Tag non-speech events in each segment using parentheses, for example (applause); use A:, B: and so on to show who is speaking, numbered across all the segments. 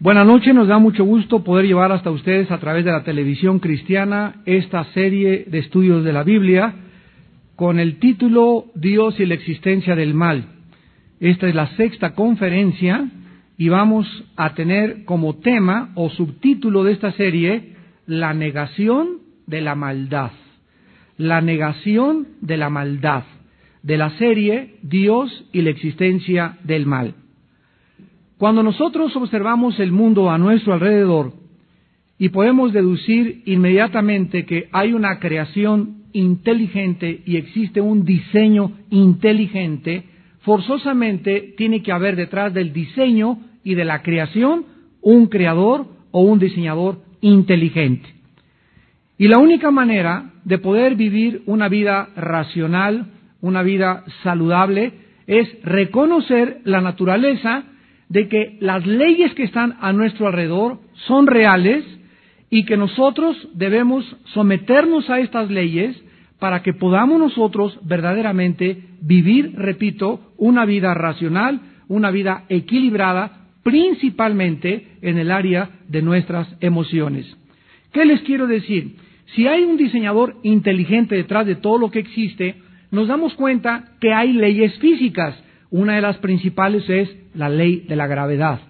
A: Buenas noches, nos da mucho gusto poder llevar hasta ustedes a través de la televisión cristiana esta serie de estudios de la Biblia con el título Dios y la existencia del mal. Esta es la sexta conferencia y vamos a tener como tema o subtítulo de esta serie la negación de la maldad. La negación de la maldad de la serie Dios y la existencia del mal. Cuando nosotros observamos el mundo a nuestro alrededor y podemos deducir inmediatamente que hay una creación inteligente y existe un diseño inteligente, forzosamente tiene que haber detrás del diseño y de la creación un creador o un diseñador inteligente. Y la única manera de poder vivir una vida racional, una vida saludable, es reconocer la naturaleza de que las leyes que están a nuestro alrededor son reales y que nosotros debemos someternos a estas leyes para que podamos nosotros verdaderamente vivir, repito, una vida racional, una vida equilibrada, principalmente en el área de nuestras emociones. ¿Qué les quiero decir? Si hay un diseñador inteligente detrás de todo lo que existe, nos damos cuenta que hay leyes físicas. Una de las principales es la ley de la gravedad.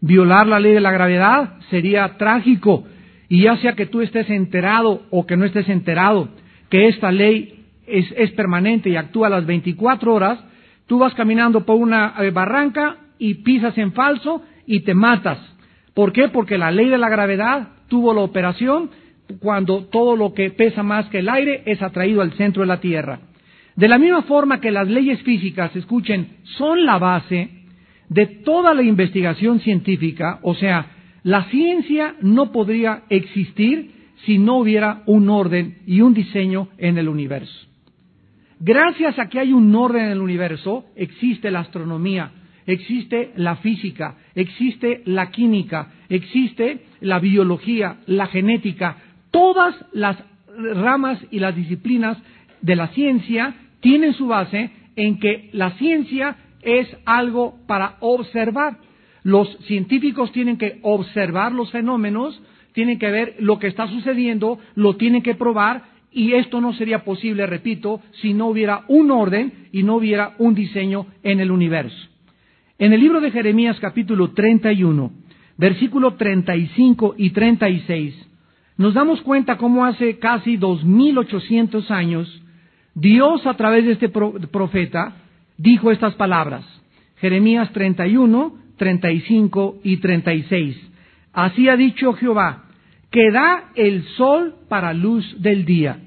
A: Violar la ley de la gravedad sería trágico, y ya sea que tú estés enterado o que no estés enterado, que esta ley es, permanente y actúa a las 24 horas, tú vas caminando por una eh, barranca y pisas en falso y te matas. ¿Por qué? Porque la ley de la gravedad tuvo la operación cuando todo lo que pesa más que el aire es atraído al centro de la Tierra. De la misma forma que las leyes físicas, escuchen, son la base de toda la investigación científica, o sea, la ciencia no podría existir si no hubiera un orden y un diseño en el universo. Gracias a que hay un orden en el universo, existe la astronomía, existe la física, existe la química, existe la biología, la genética, todas las ramas y las disciplinas de la ciencia tienen su base en que la ciencia es algo para observar. Los científicos tienen que observar los fenómenos, tienen que ver lo que está sucediendo, lo tienen que probar y esto no sería posible, repito, si no hubiera un orden y no hubiera un diseño en el universo. En el libro de Jeremías capítulo 31, versículo 35 y 36, nos damos cuenta cómo hace casi 2800 años Dios a través de este profeta dijo estas palabras. Jeremías 31, 35 y 36. Así ha dicho Jehová, que da el sol para luz del día.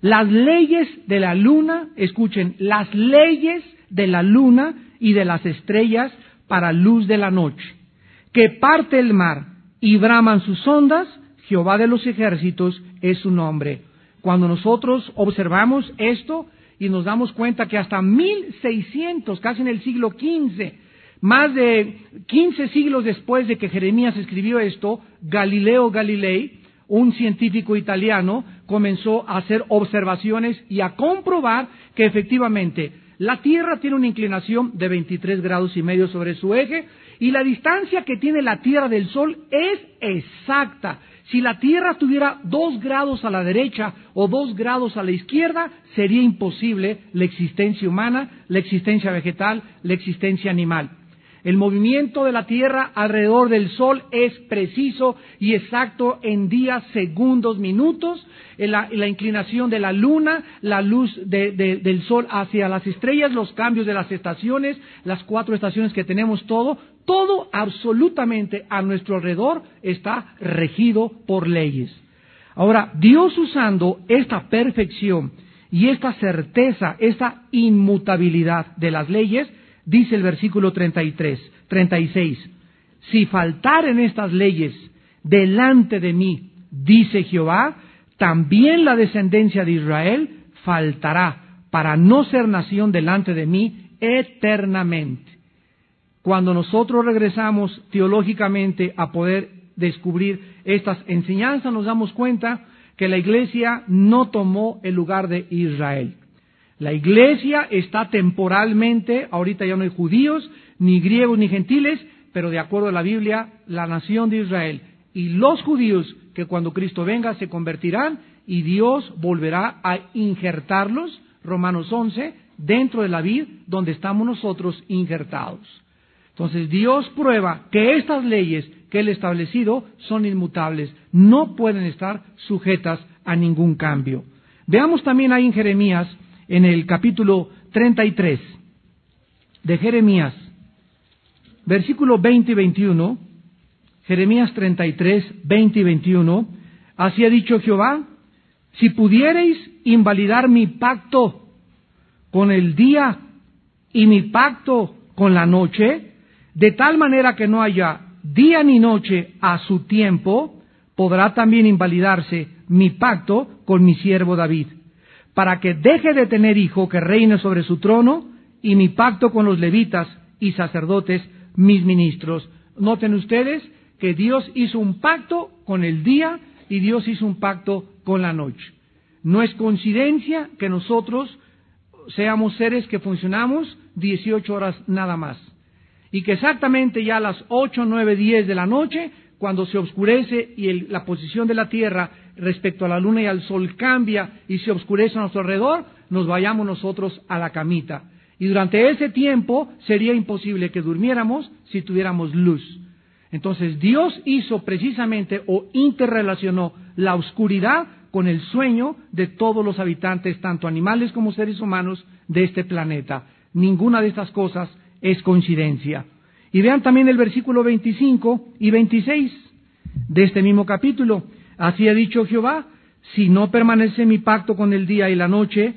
A: Las leyes de la luna, escuchen, las leyes de la luna y de las estrellas para luz de la noche. Que parte el mar y braman sus ondas, Jehová de los ejércitos es su nombre. Cuando nosotros observamos esto, y nos damos cuenta que hasta 1600, casi en el siglo XV, más de 15 siglos después de que Jeremías escribió esto, Galileo Galilei, un científico italiano, comenzó a hacer observaciones y a comprobar que efectivamente la Tierra tiene una inclinación de 23 grados y medio sobre su eje y la distancia que tiene la Tierra del Sol es exacta. Si la Tierra tuviera dos grados a la derecha o dos grados a la izquierda, sería imposible la existencia humana, la existencia vegetal, la existencia animal. El movimiento de la Tierra alrededor del Sol es preciso y exacto en días, segundos, minutos. La, inclinación de la Luna, la luz del Sol hacia las estrellas, los cambios de las estaciones, las cuatro estaciones que tenemos, todo, todo absolutamente a nuestro alrededor está regido por leyes. Ahora, Dios usando esta perfección y esta certeza, esta inmutabilidad de las leyes, dice el versículo 33, 36, si faltaren estas leyes delante de mí, dice Jehová, también la descendencia de Israel faltará para no ser nación delante de mí eternamente. Cuando nosotros regresamos teológicamente a poder descubrir estas enseñanzas, nos damos cuenta que la iglesia no tomó el lugar de Israel. La iglesia está temporalmente, ahorita ya no hay judíos, ni griegos, ni gentiles, pero de acuerdo a la Biblia, la nación de Israel y los judíos que cuando Cristo venga se convertirán y Dios volverá a injertarlos, Romanos 11, dentro de la vid donde estamos nosotros injertados. Entonces Dios prueba que estas leyes que Él ha establecido son inmutables, no pueden estar sujetas a ningún cambio. Veamos también ahí en Jeremías, en el capítulo 33 de Jeremías, versículo 20 y 21, Jeremías 33, 20 y 21, así ha dicho Jehová, si pudiereis invalidar mi pacto con el día y mi pacto con la noche, de tal manera que no haya día ni noche a su tiempo, podrá también invalidarse mi pacto con mi siervo David, para que deje de tener hijo que reine sobre su trono, y mi pacto con los levitas y sacerdotes, mis ministros. Noten ustedes que Dios hizo un pacto con el día y Dios hizo un pacto con la noche. No es coincidencia que nosotros seamos seres que funcionamos 18 horas nada más. Y que exactamente ya a las 8, 9, 10 de la noche, cuando se oscurece y la posición de la Tierra respecto a la Luna y al Sol cambia y se oscurece a nuestro alrededor, nos vayamos nosotros a la camita. Y durante ese tiempo sería imposible que durmiéramos si tuviéramos luz. Entonces Dios hizo precisamente o interrelacionó la oscuridad con el sueño de todos los habitantes, tanto animales como seres humanos, de este planeta. Ninguna de estas cosas es coincidencia. Y vean también el versículo 25 y 26 de este mismo capítulo. Así ha dicho Jehová, si no permanece mi pacto con el día y la noche,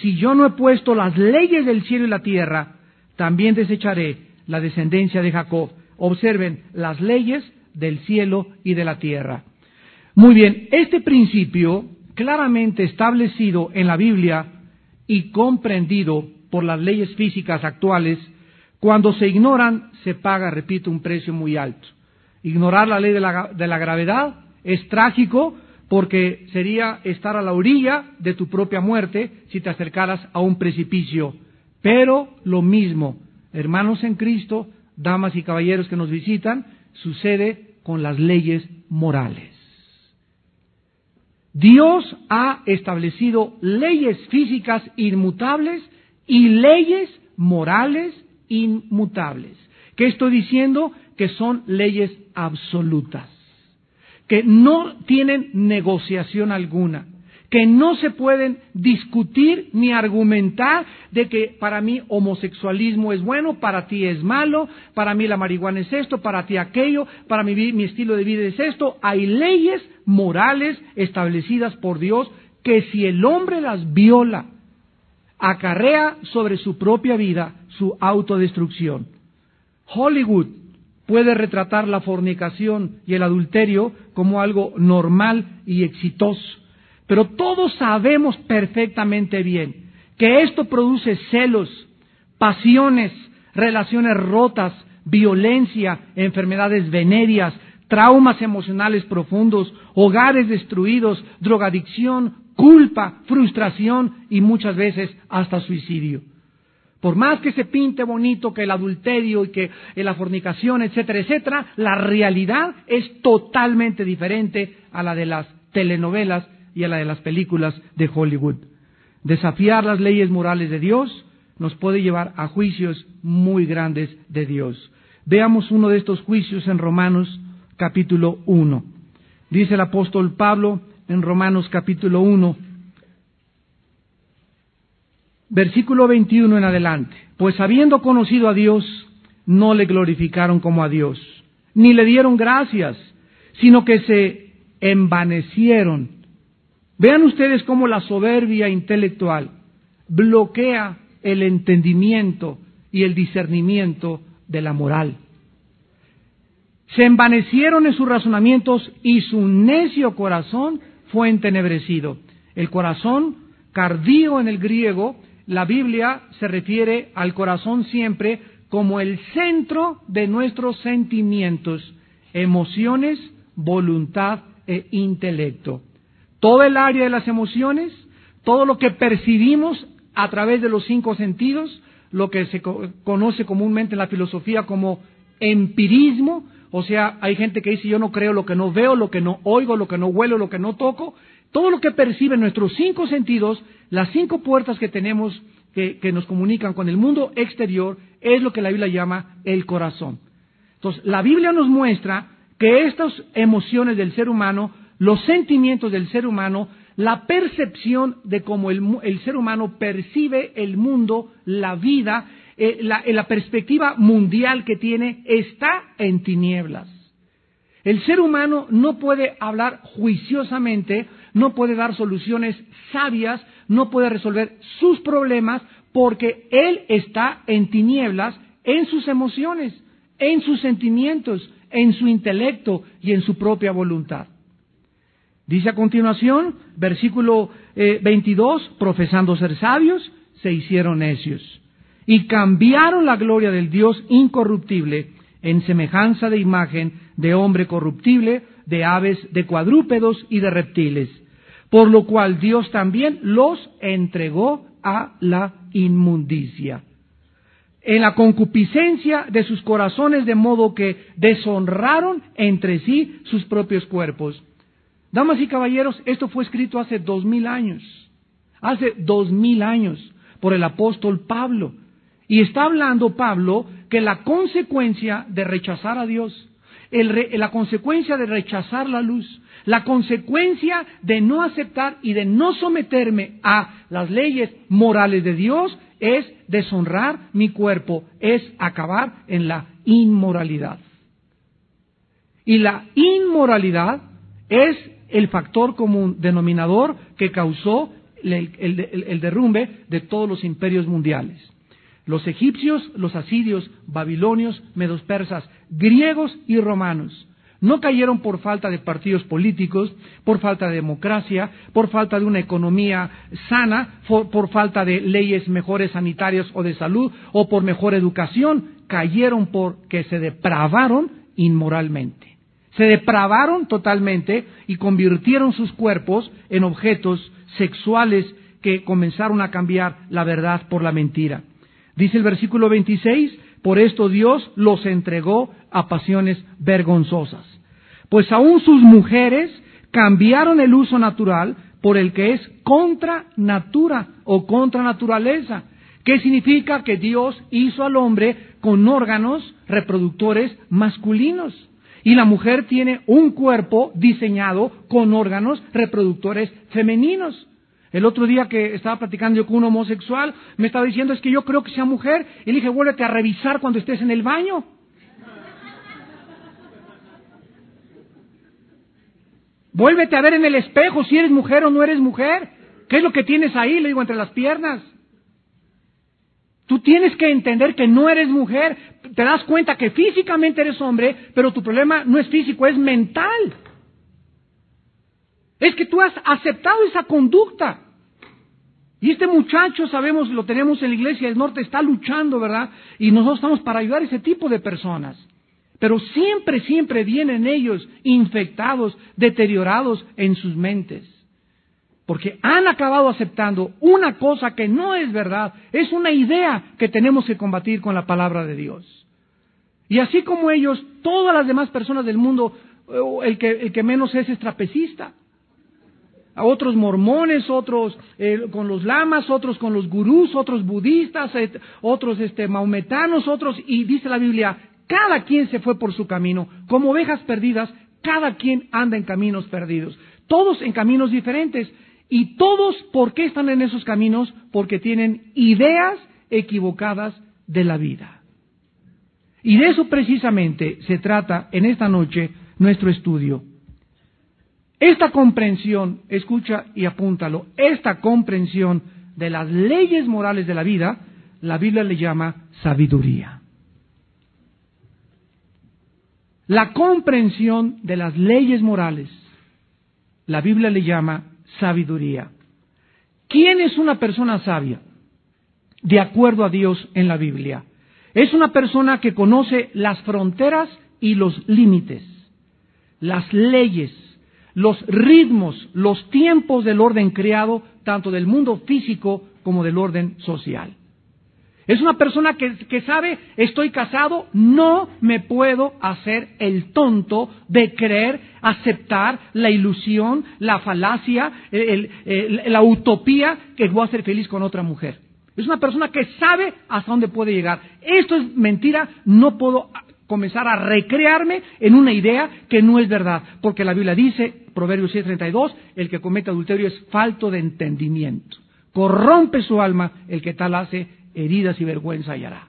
A: si yo no he puesto las leyes del cielo y la tierra, también desecharé la descendencia de Jacob Observen las leyes del cielo y de la tierra. Muy bien, este principio claramente establecido en la Biblia y comprendido por las leyes físicas actuales, cuando se ignoran se paga, repito, un precio muy alto. Ignorar la ley de la, de la gravedad es trágico porque sería estar a la orilla de tu propia muerte si te acercaras a un precipicio. Pero lo mismo, hermanos en Cristo, damas y caballeros que nos visitan, sucede con las leyes morales. Dios ha establecido leyes físicas inmutables y leyes morales inmutables. ¿Qué estoy diciendo? Que son leyes absolutas, que no tienen negociación alguna que no se pueden discutir ni argumentar de que para mí homosexualismo es bueno, para ti es malo, para mí la marihuana es esto, para ti aquello, para mí mi estilo de vida es esto. Hay leyes morales establecidas por Dios que si el hombre las viola, acarrea sobre su propia vida su autodestrucción. Hollywood puede retratar la fornicación y el adulterio como algo normal y exitoso pero todos sabemos perfectamente bien que esto produce celos, pasiones, relaciones rotas, violencia, enfermedades venéreas, traumas emocionales profundos, hogares destruidos, drogadicción, culpa, frustración y muchas veces hasta suicidio. Por más que se pinte bonito que el adulterio y que la fornicación, etcétera, etcétera, la realidad es totalmente diferente a la de las telenovelas y a la de las películas de Hollywood. Desafiar las leyes morales de Dios nos puede llevar a juicios muy grandes de Dios. Veamos uno de estos juicios en Romanos capítulo 1. Dice el apóstol Pablo en Romanos capítulo 1, versículo 21 en adelante. Pues habiendo conocido a Dios, no le glorificaron como a Dios, ni le dieron gracias, sino que se envanecieron Vean ustedes cómo la soberbia intelectual bloquea el entendimiento y el discernimiento de la moral. Se envanecieron en sus razonamientos y su necio corazón fue entenebrecido. El corazón, cardío en el griego, la Biblia se refiere al corazón siempre como el centro de nuestros sentimientos, emociones, voluntad e intelecto. Todo el área de las emociones, todo lo que percibimos a través de los cinco sentidos, lo que se conoce comúnmente en la filosofía como empirismo, o sea, hay gente que dice yo no creo lo que no veo, lo que no oigo, lo que no huelo, lo que no toco. Todo lo que perciben nuestros cinco sentidos, las cinco puertas que tenemos que, nos comunican con el mundo exterior, es lo que la Biblia llama el corazón. Entonces, la Biblia nos muestra que estas emociones del ser humano, los sentimientos del ser humano, la percepción de cómo el, ser humano percibe el mundo, la vida, eh, la, la perspectiva mundial que tiene, está en tinieblas. El ser humano no puede hablar juiciosamente, no puede dar soluciones sabias, no puede resolver sus problemas porque él está en tinieblas en sus emociones, en sus sentimientos, en su intelecto y en su propia voluntad. Dice a continuación, versículo 22, eh, profesando ser sabios, se hicieron necios y cambiaron la gloria del Dios incorruptible en semejanza de imagen de hombre corruptible, de aves, de cuadrúpedos y de reptiles, por lo cual Dios también los entregó a la inmundicia. En la concupiscencia de sus corazones, de modo que deshonraron entre sí sus propios cuerpos Damas y caballeros, esto fue escrito hace dos mil años, hace dos mil años, por el apóstol Pablo. Y está hablando Pablo que la consecuencia de rechazar a Dios, la consecuencia de rechazar la luz, la consecuencia de no aceptar y de no someterme a las leyes morales de Dios es deshonrar mi cuerpo, es acabar en la inmoralidad. Y la inmoralidad es el factor común denominador que causó el, derrumbe de todos los imperios mundiales. Los egipcios, los asirios, babilonios, medos persas, griegos y romanos no cayeron por falta de partidos políticos, por falta de democracia, por falta de una economía sana, por, falta de leyes mejores sanitarias o de salud, o por mejor educación, cayeron porque se depravaron inmoralmente. Se depravaron totalmente y convirtieron sus cuerpos en objetos sexuales que comenzaron a cambiar la verdad por la mentira. Dice el versículo 26, por esto Dios los entregó a pasiones vergonzosas. Pues aún sus mujeres cambiaron el uso natural por el que es contra natura o contra naturaleza. ¿Qué significa que Dios hizo al hombre con órganos reproductores masculinos? Y la mujer tiene un cuerpo diseñado con órganos reproductores femeninos. El otro día que estaba platicando yo con un homosexual, me estaba diciendo, es que yo creo que sea mujer. Y le dije, vuélvete a revisar cuando estés en el baño. Vuélvete a ver en el espejo si eres mujer o no eres mujer. ¿Qué es lo que tienes ahí? Le digo, entre las piernas. Tú tienes que entender que no eres mujer. Te das cuenta que físicamente eres hombre, pero tu problema no es físico, es mental. Es que tú has aceptado esa conducta. Y este muchacho, sabemos, lo tenemos en la iglesia del norte, está luchando, ¿verdad? Y nosotros estamos para ayudar a ese tipo de personas. Pero siempre, siempre vienen ellos infectados, deteriorados en sus mentes porque han acabado aceptando una cosa que no es verdad, es una idea que tenemos que combatir con la palabra de Dios. Y así como ellos, todas las demás personas del mundo, eh, el que, el que menos es es trapecista. A otros mormones, otros eh, con los lamas, otros con los gurús, otros budistas, otros este, maometanos, otros, y dice la Biblia, cada quien se fue por su camino, como ovejas perdidas, cada quien anda en caminos perdidos, todos en caminos diferentes. Y todos, ¿por qué están en esos caminos? Porque tienen ideas equivocadas de la vida. Y de eso precisamente se trata en esta noche nuestro estudio. Esta comprensión, escucha y apúntalo, esta comprensión de las leyes morales de la vida, la Biblia le llama sabiduría. La comprensión de las leyes morales, la Biblia le llama sabiduría. ¿Quién es una persona sabia? De acuerdo a Dios en la Biblia. Es una persona que conoce las fronteras y los límites, las leyes, los ritmos, los tiempos del orden creado, tanto del mundo físico como del orden social. Es una persona que, sabe, estoy casado, no me puedo hacer el tonto de creer, aceptar la ilusión, la falacia, la utopía que voy a ser feliz con otra mujer. Es una persona que sabe hasta dónde puede llegar. Esto es mentira, no puedo comenzar a recrearme en una idea que no es verdad, porque la Biblia dice, Proverbios 7:32, el que comete adulterio es falto de entendimiento. Corrompe su alma el que tal hace heridas y vergüenza hallará.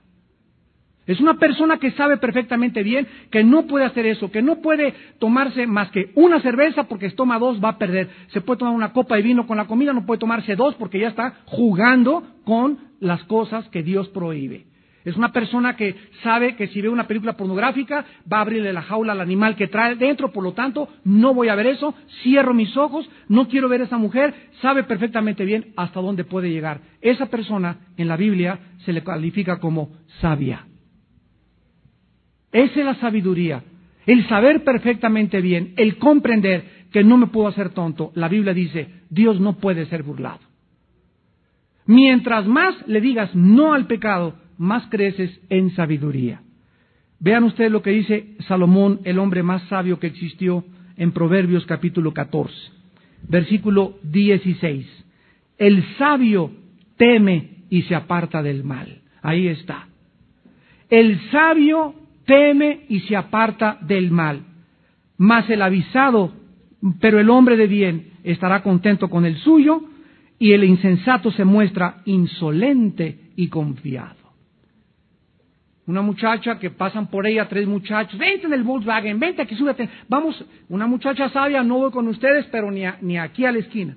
A: Es una persona que sabe perfectamente bien que no puede hacer eso, que no puede tomarse más que una cerveza porque si toma dos va a perder. Se puede tomar una copa de vino con la comida, no puede tomarse dos porque ya está jugando con las cosas que Dios prohíbe. Es una persona que sabe que si ve una película pornográfica va a abrirle la jaula al animal que trae dentro, por lo tanto no voy a ver eso, cierro mis ojos, no quiero ver a esa mujer, sabe perfectamente bien hasta dónde puede llegar. Esa persona en la Biblia se le califica como sabia. Esa es la sabiduría, el saber perfectamente bien, el comprender que no me puedo hacer tonto. La Biblia dice, Dios no puede ser burlado. Mientras más le digas no al pecado, más creces en sabiduría. Vean ustedes lo que dice Salomón, el hombre más sabio que existió en Proverbios capítulo 14, versículo 16. El sabio teme y se aparta del mal. Ahí está. El sabio teme y se aparta del mal. Mas el avisado, pero el hombre de bien, estará contento con el suyo, y el insensato se muestra insolente y confiado. Una muchacha que pasan por ella tres muchachos, vente en el Volkswagen, vente aquí, súbete. Vamos, una muchacha sabia, no voy con ustedes, pero ni, ni aquí a la esquina.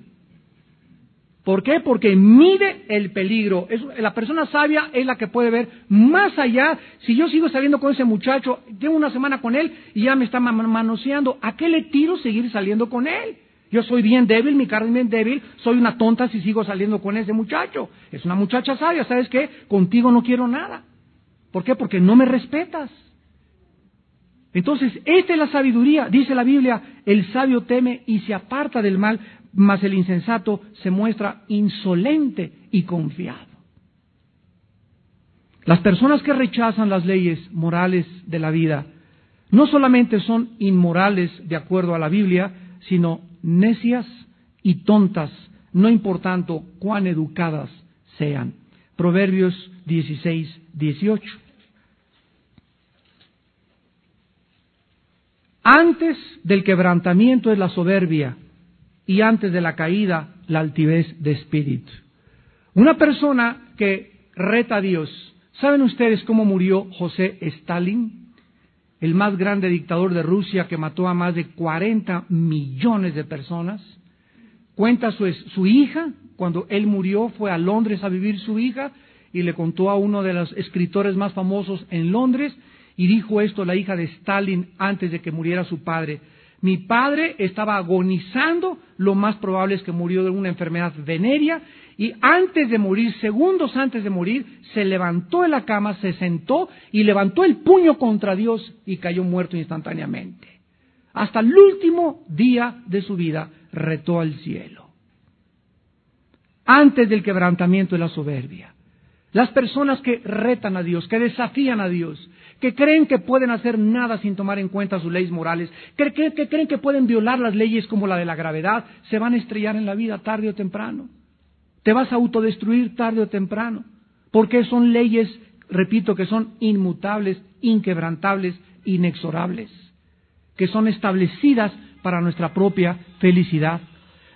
A: ¿Por qué? Porque mide el peligro. la persona sabia es la que puede ver más allá. Si yo sigo saliendo con ese muchacho, llevo una semana con él y ya me está manoseando, ¿a qué le tiro seguir saliendo con él? Yo soy bien débil, mi carne es bien débil, soy una tonta si sigo saliendo con ese muchacho. Es una muchacha sabia, ¿sabes qué? Contigo no quiero nada. ¿Por qué? Porque no me respetas. Entonces, esta es la sabiduría. Dice la Biblia, el sabio teme y se aparta del mal, mas el insensato se muestra insolente y confiado. Las personas que rechazan las leyes morales de la vida no solamente son inmorales de acuerdo a la Biblia, sino necias y tontas, no importando cuán educadas sean. Proverbios 16, 18. Antes del quebrantamiento es la soberbia y antes de la caída la altivez de espíritu. Una persona que reta a Dios. ¿Saben ustedes cómo murió José Stalin? El más grande dictador de Rusia que mató a más de 40 millones de personas. Cuenta su, su hija, cuando él murió, fue a Londres a vivir su hija y le contó a uno de los escritores más famosos en Londres y dijo esto la hija de Stalin antes de que muriera su padre. Mi padre estaba agonizando, lo más probable es que murió de una enfermedad venérea, y antes de morir, segundos antes de morir, se levantó de la cama, se sentó y levantó el puño contra Dios y cayó muerto instantáneamente. Hasta el último día de su vida retó al cielo. Antes del quebrantamiento de la soberbia. Las personas que retan a Dios, que desafían a Dios, que creen que pueden hacer nada sin tomar en cuenta sus leyes morales, que, creen que pueden violar las leyes como la de la gravedad, se van a estrellar en la vida tarde o temprano. Te vas a autodestruir tarde o temprano, porque son leyes, repito, que son inmutables, inquebrantables, inexorables, que son establecidas para nuestra propia felicidad.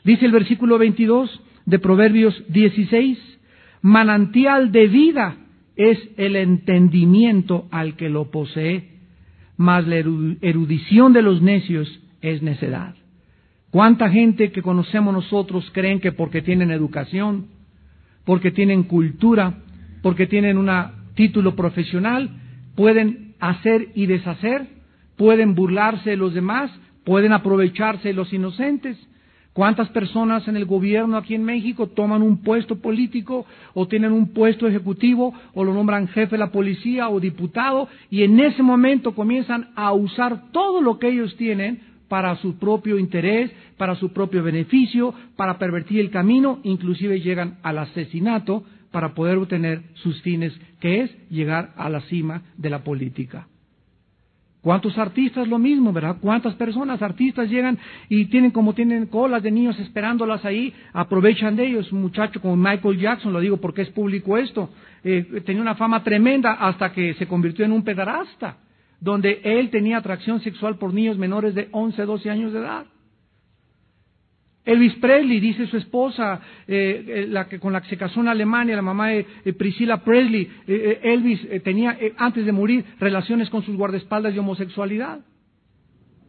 A: Dice el versículo 22 de Proverbios 16, manantial de vida es el entendimiento al que lo posee, mas la erudición de los necios es necedad. ¿Cuánta gente que conocemos nosotros creen que porque tienen educación, porque tienen cultura, porque tienen un título profesional, pueden hacer y deshacer, pueden burlarse de los demás, pueden aprovecharse de los inocentes? ¿Cuántas personas en el gobierno aquí en México toman un puesto político o tienen un puesto ejecutivo o lo nombran jefe de la policía o diputado y en ese momento comienzan a usar todo lo que ellos tienen para su propio interés, para su propio beneficio, para pervertir el camino, inclusive llegan al asesinato para poder obtener sus fines, que es llegar a la cima de la política. ¿Cuántos artistas lo mismo, verdad? ¿Cuántas personas, artistas llegan y tienen como tienen colas de niños esperándolas ahí, aprovechan de ellos? Un muchacho como Michael Jackson, lo digo porque es público esto, eh, tenía una fama tremenda hasta que se convirtió en un pedarasta, donde él tenía atracción sexual por niños menores de 11, 12 años de edad. Elvis Presley, dice su esposa, eh, eh, la que, con la que se casó en Alemania, la mamá de Priscilla Presley, eh, Elvis tenía antes de morir relaciones con sus guardaespaldas de homosexualidad.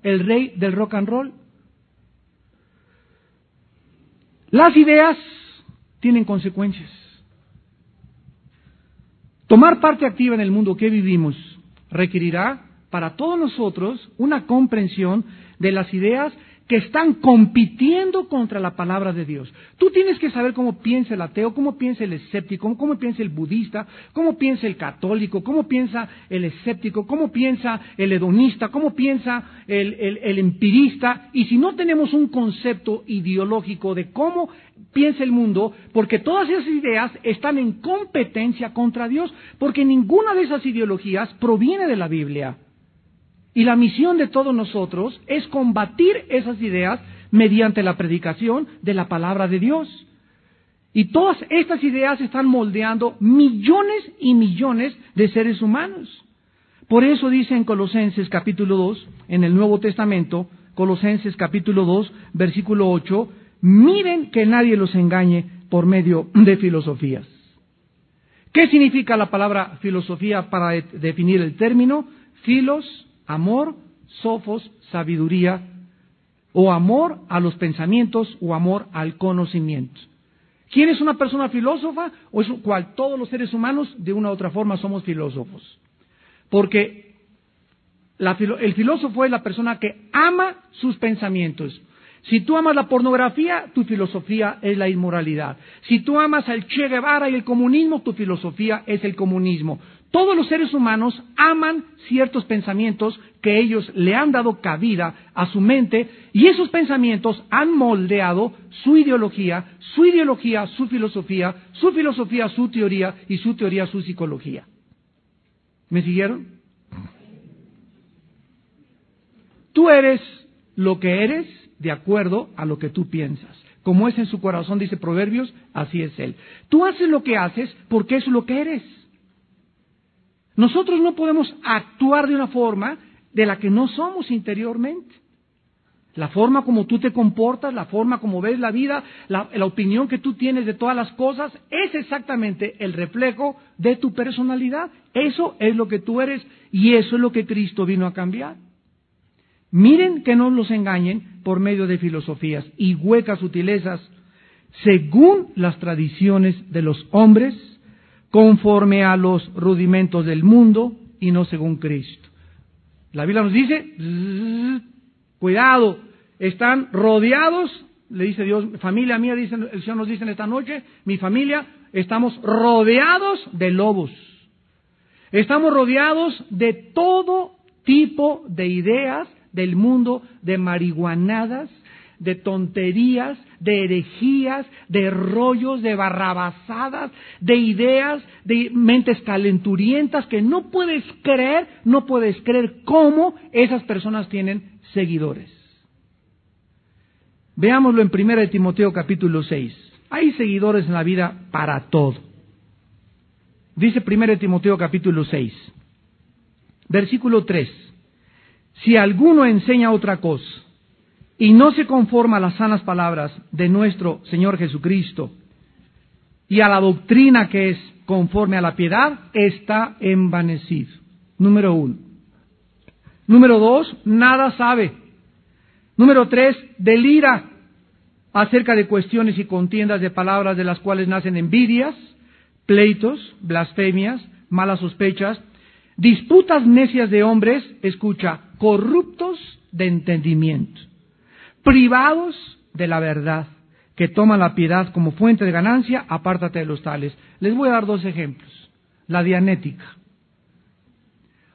A: El rey del rock and roll. Las ideas tienen consecuencias. Tomar parte activa en el mundo que vivimos requerirá para todos nosotros una comprensión de las ideas que están compitiendo contra la palabra de Dios. Tú tienes que saber cómo piensa el ateo, cómo piensa el escéptico, cómo piensa el budista, cómo piensa el católico, cómo piensa el escéptico, cómo piensa el hedonista, cómo piensa el, el empirista. Y si no tenemos un concepto ideológico de cómo piensa el mundo, porque todas esas ideas están en competencia contra Dios, porque ninguna de esas ideologías proviene de la Biblia. Y la misión de todos nosotros es combatir esas ideas mediante la predicación de la palabra de Dios. Y todas estas ideas están moldeando millones y millones de seres humanos. Por eso dice en Colosenses capítulo 2, en el Nuevo Testamento, Colosenses capítulo 2, versículo 8, miren que nadie los engañe por medio de filosofías. ¿Qué significa la palabra filosofía para definir el término? Filos, amor, sofos, sabiduría, o amor a los pensamientos o amor al conocimiento. ¿Quién es una persona filósofa? O es cual todos los seres humanos de una u otra forma somos filósofos. Porque el filósofo es la persona que ama sus pensamientos. Si tú amas la pornografía, tu filosofía es la inmoralidad. Si tú amas al Che Guevara y el comunismo, tu filosofía es el comunismo. Todos los seres humanos aman ciertos pensamientos que ellos le han dado cabida a su mente y esos pensamientos han moldeado su ideología, su ideología, su filosofía, su filosofía, su teoría y su teoría, su psicología. ¿Me siguieron? Tú eres lo que eres de acuerdo a lo que tú piensas. Como es en su corazón, dice Proverbios, así es él. Tú haces lo que haces porque es lo que eres. Nosotros no podemos actuar de una forma de la que no somos interiormente. La forma como tú te comportas, la forma como ves la vida, la, opinión que tú tienes de todas las cosas, es exactamente el reflejo de tu personalidad. Eso es lo que tú eres y eso es lo que Cristo vino a cambiar. Miren que no los engañen por medio de filosofías y huecas sutilezas, según las tradiciones de los hombres, conforme a los rudimentos del mundo y no según Cristo. La Biblia nos dice, cuidado, están rodeados, le dice Dios, familia mía, dice, el Señor nos dice en esta noche, mi familia, estamos rodeados de lobos. Estamos rodeados de todo tipo de ideas del mundo, de marihuanadas, de tonterías, de herejías, de rollos, de barrabasadas, de ideas, de mentes calenturientas que no puedes creer, no puedes creer cómo esas personas tienen seguidores. Veámoslo en 1 Timoteo capítulo 6. Hay seguidores en la vida para todo. Dice 1 Timoteo capítulo 6, versículo 3. Si alguno enseña otra cosa, y no se conforma a las sanas palabras de nuestro Señor Jesucristo y a la doctrina que es conforme a la piedad, está envanecido. Número uno. Número dos, nada sabe. Número tres, delira acerca de cuestiones y contiendas de palabras de las cuales nacen envidias, pleitos, blasfemias, malas sospechas, disputas necias de hombres, escucha, corruptos de entendimiento privados de la verdad, que toman la piedad como fuente de ganancia, apártate de los tales. Les voy a dar dos ejemplos. La dianética,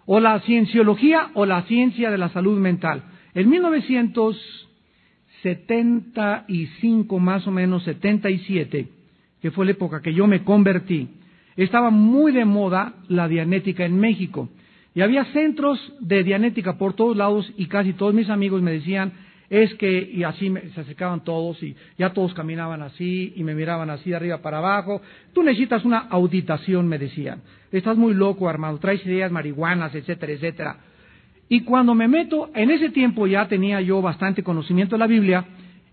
A: o la cienciología o la ciencia de la salud mental. En 1975, más o menos 77, que fue la época que yo me convertí, estaba muy de moda la dianética en México. Y había centros de dianética por todos lados y casi todos mis amigos me decían, es que, y así se acercaban todos y ya todos caminaban así y me miraban así de arriba para abajo. Tú necesitas una auditación, me decían. Estás muy loco, Armando, traes ideas marihuanas, etcétera, etcétera. Y cuando me meto, en ese tiempo ya tenía yo bastante conocimiento de la Biblia,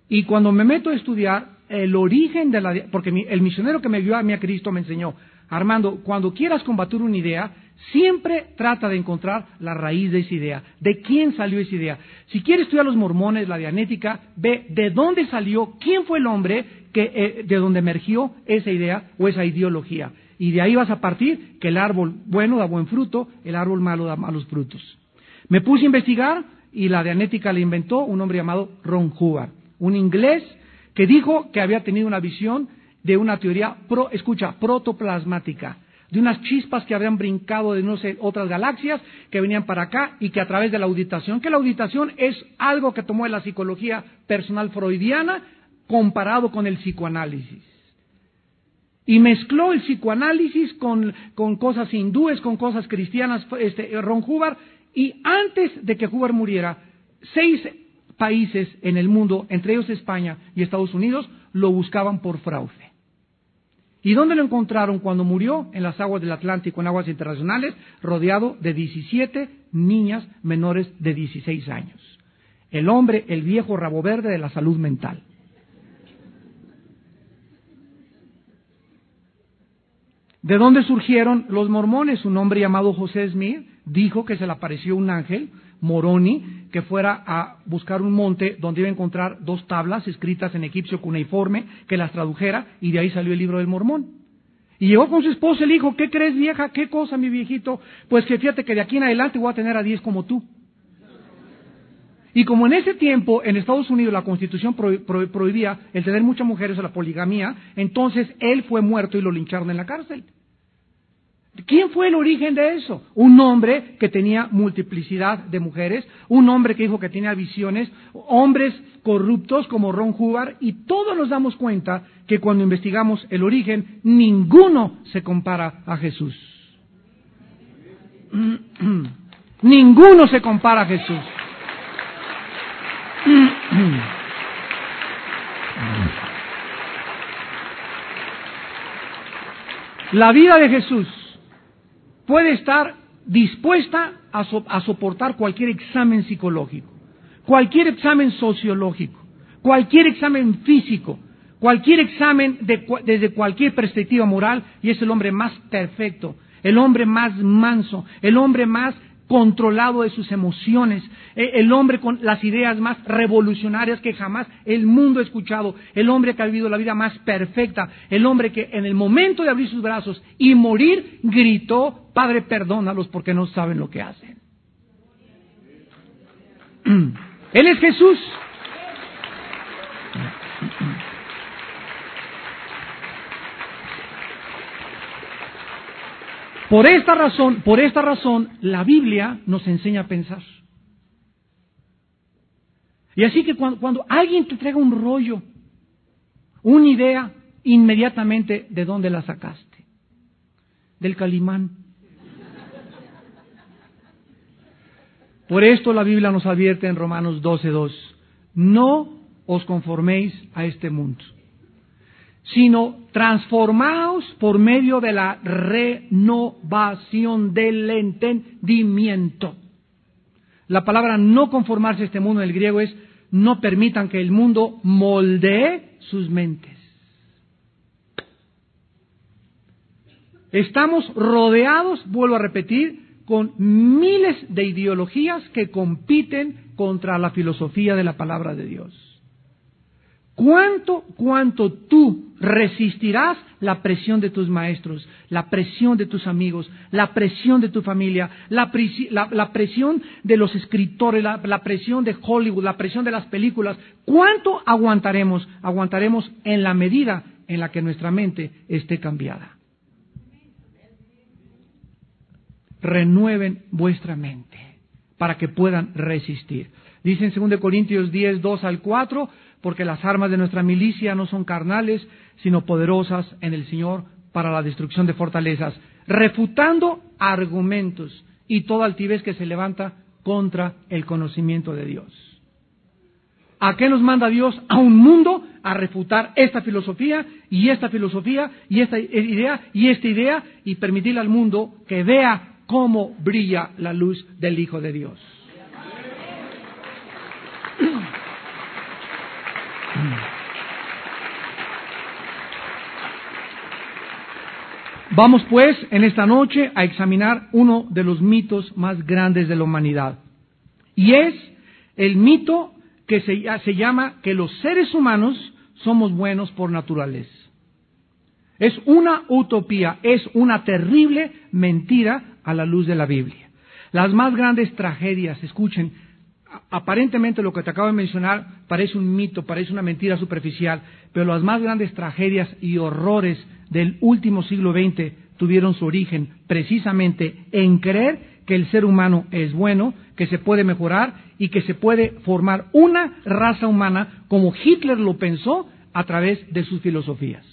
A: y cuando me meto a estudiar el origen de la... Porque el misionero que me vio a mí a Cristo me enseñó, Armando, cuando quieras combatir una idea, siempre trata de encontrar la raíz de esa idea, de quién salió esa idea. Si quieres estudiar los mormones, la dianética, ve de dónde salió, quién fue el hombre que, eh, de donde emergió esa idea o esa ideología. Y de ahí vas a partir que el árbol bueno da buen fruto, el árbol malo da malos frutos. Me puse a investigar y la dianética la inventó un hombre llamado Ron Hubbard, un inglés que dijo que había tenido una visión de una teoría, pro, escucha, protoplasmática, de unas chispas que habían brincado de no sé, otras galaxias que venían para acá y que a través de la auditación, que la auditación es algo que tomó de la psicología personal freudiana comparado con el psicoanálisis. Y mezcló el psicoanálisis con, con cosas hindúes, con cosas cristianas, este, Ron Hubbard, y antes de que Hubbard muriera, seis países en el mundo, entre ellos España y Estados Unidos, lo buscaban por fraude. ¿Y dónde lo encontraron cuando murió? En las aguas del Atlántico, en aguas internacionales, rodeado de 17 niñas menores de 16 años. El hombre, el viejo rabo verde de la salud mental. ¿De dónde surgieron los mormones? Un hombre llamado José Smith dijo que se le apareció un ángel, Moroni, que fuera a buscar un monte donde iba a encontrar dos tablas escritas en egipcio cuneiforme, que las tradujera, y de ahí salió el libro del Mormón. Y llegó con su esposa y le dijo, ¿qué crees vieja? ¿Qué cosa, mi viejito? Pues que fíjate que de aquí en adelante voy a tener a diez como tú. Y como en ese tiempo en Estados Unidos la constitución prohibía el tener muchas mujeres o la poligamía, entonces él fue muerto y lo lincharon en la cárcel. ¿Quién fue el origen de eso? Un hombre que tenía multiplicidad de mujeres, un hombre que dijo que tenía visiones, hombres corruptos como Ron Hubbard, y todos nos damos cuenta que cuando investigamos el origen, ninguno se compara a Jesús. (clears throat) ninguno se compara a Jesús. (clears throat) La vida de Jesús puede estar dispuesta a, soportar cualquier examen psicológico, cualquier examen sociológico, cualquier examen físico, cualquier examen desde cualquier perspectiva moral, y es el hombre más perfecto, el hombre más manso, el hombre más controlado de sus emociones, eh, el hombre con las ideas más revolucionarias que jamás el mundo ha escuchado, el hombre que ha vivido la vida más perfecta, el hombre que en el momento de abrir sus brazos y morir gritó, Padre, perdónalos porque no saben lo que hacen. (clears throat) Él es Jesús. Por esta razón, por esta razón, la Biblia nos enseña a pensar. Y así que cuando, alguien te traiga un rollo, una idea, inmediatamente de dónde la sacaste. Del Calimán. Por esto la Biblia nos advierte en Romanos 12.2, no os conforméis a este mundo, sino transformaos por medio de la renovación del entendimiento. La palabra no conformarse a este mundo en el griego es no permitan que el mundo moldee sus mentes. Estamos rodeados, vuelvo a repetir, con miles de ideologías que compiten contra la filosofía de la palabra de Dios. ¿Cuánto, cuánto tú resistirás la presión de tus maestros, la presión de tus amigos, la presión de tu familia, la, presión de los escritores, la, presión de Hollywood, la presión de las películas? ¿Cuánto aguantaremos? Aguantaremos en la medida en la que nuestra mente esté cambiada. Renueven vuestra mente para que puedan resistir. Dice en 2 Corintios 10, 2 al 4, porque las armas de nuestra milicia no son carnales, sino poderosas en el Señor para la destrucción de fortalezas, refutando argumentos y toda altivez que se levanta contra el conocimiento de Dios. ¿A qué nos manda Dios? A un mundo a refutar esta filosofía y esta filosofía y esta idea y esta idea y permitirle al mundo que vea cómo brilla la luz del Hijo de Dios. Vamos pues en esta noche a examinar uno de los mitos más grandes de la humanidad. Y es el mito que se, llama que los seres humanos somos buenos por naturaleza. Es una utopía, es una terrible mentira a la luz de la Biblia. Las más grandes tragedias, escuchen, aparentemente lo que te acabo de mencionar parece un mito, parece una mentira superficial, pero las más grandes tragedias y horrores del último siglo XX tuvieron su origen precisamente en creer que el ser humano es bueno, que se puede mejorar y que se puede formar una raza humana como Hitler lo pensó a través de sus filosofías.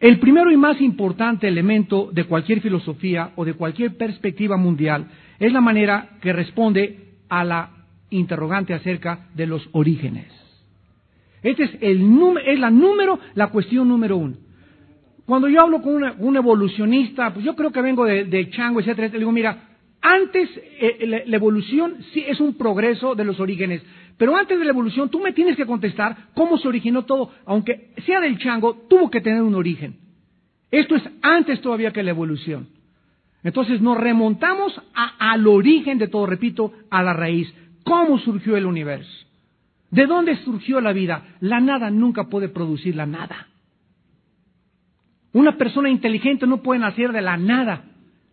A: El primero y más importante elemento de cualquier filosofía o de cualquier perspectiva mundial es la manera que responde a la interrogante acerca de los orígenes. Este es, el, es la número, la cuestión número uno. Cuando yo hablo con un evolucionista, pues yo creo que vengo de, chango, etcétera, le digo, mira, antes eh, la, la, evolución sí es un progreso de los orígenes, pero antes de la evolución tú me tienes que contestar cómo se originó todo, aunque sea del chango, tuvo que tener un origen. Esto es antes todavía que la evolución. Entonces nos remontamos al origen de todo, repito, a la raíz. ¿Cómo surgió el universo? ¿De dónde surgió la vida? La nada nunca puede producir la nada. Una persona inteligente no puede nacer de la nada.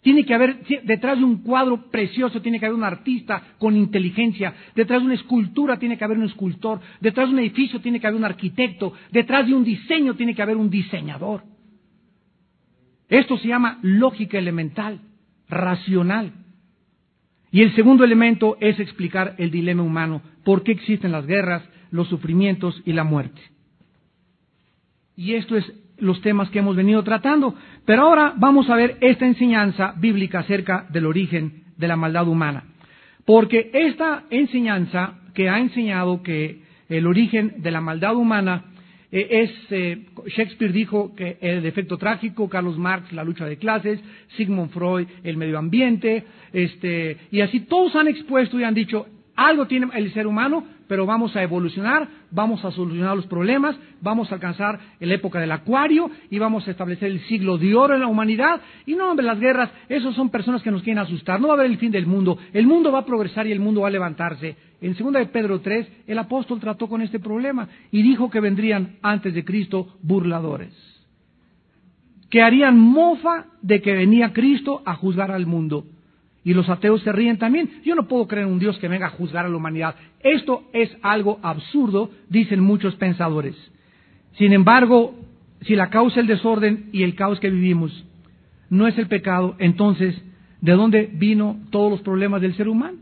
A: Tiene que haber, detrás de un cuadro precioso, tiene que haber un artista con inteligencia. Detrás de una escultura tiene que haber un escultor. Detrás de un edificio tiene que haber un arquitecto. Detrás de un diseño tiene que haber un diseñador. Esto se llama lógica elemental, racional. Y el segundo elemento es explicar el dilema humano. ¿Por qué existen las guerras, los sufrimientos y la muerte? Y esto es los temas que hemos venido tratando. Pero ahora vamos a ver esta enseñanza bíblica acerca del origen de la maldad humana. Porque esta enseñanza que ha enseñado que el origen de la maldad humana es, eh, Shakespeare dijo que el defecto trágico, Carlos Marx la lucha de clases, Sigmund Freud el medio ambiente, este, y así todos han expuesto y han dicho, algo tiene el ser humano, pero vamos a evolucionar, vamos a solucionar los problemas, vamos a alcanzar la época del acuario y vamos a establecer el siglo de oro en la humanidad. Y no, hombre, las guerras, esos son personas que nos quieren asustar. No va a haber el fin del mundo. El mundo va a progresar y el mundo va a levantarse. En 2 de Pedro 3, el apóstol trató con este problema y dijo que vendrían antes de Cristo burladores. Que harían mofa de que venía Cristo a juzgar al mundo. Y los ateos se ríen también. Yo no puedo creer en un Dios que venga a juzgar a la humanidad. Esto es algo absurdo, dicen muchos pensadores. Sin embargo, si la causa el desorden y el caos que vivimos no es el pecado, entonces, ¿de dónde vino todos los problemas del ser humano?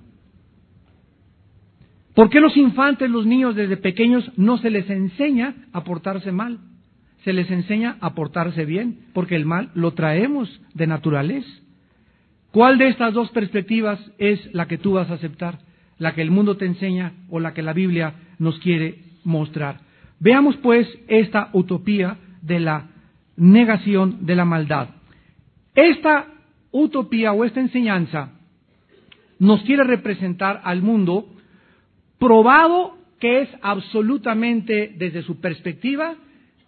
A: ¿Por qué los infantes, los niños desde pequeños no se les enseña a portarse mal? Se les enseña a portarse bien, porque el mal lo traemos de naturaleza. ¿Cuál de estas dos perspectivas es la que tú vas a aceptar? ¿La que el mundo te enseña o la que la Biblia nos quiere mostrar? Veamos pues esta utopía de la negación de la maldad. Esta utopía o esta enseñanza nos quiere representar al mundo probado que es absolutamente desde su perspectiva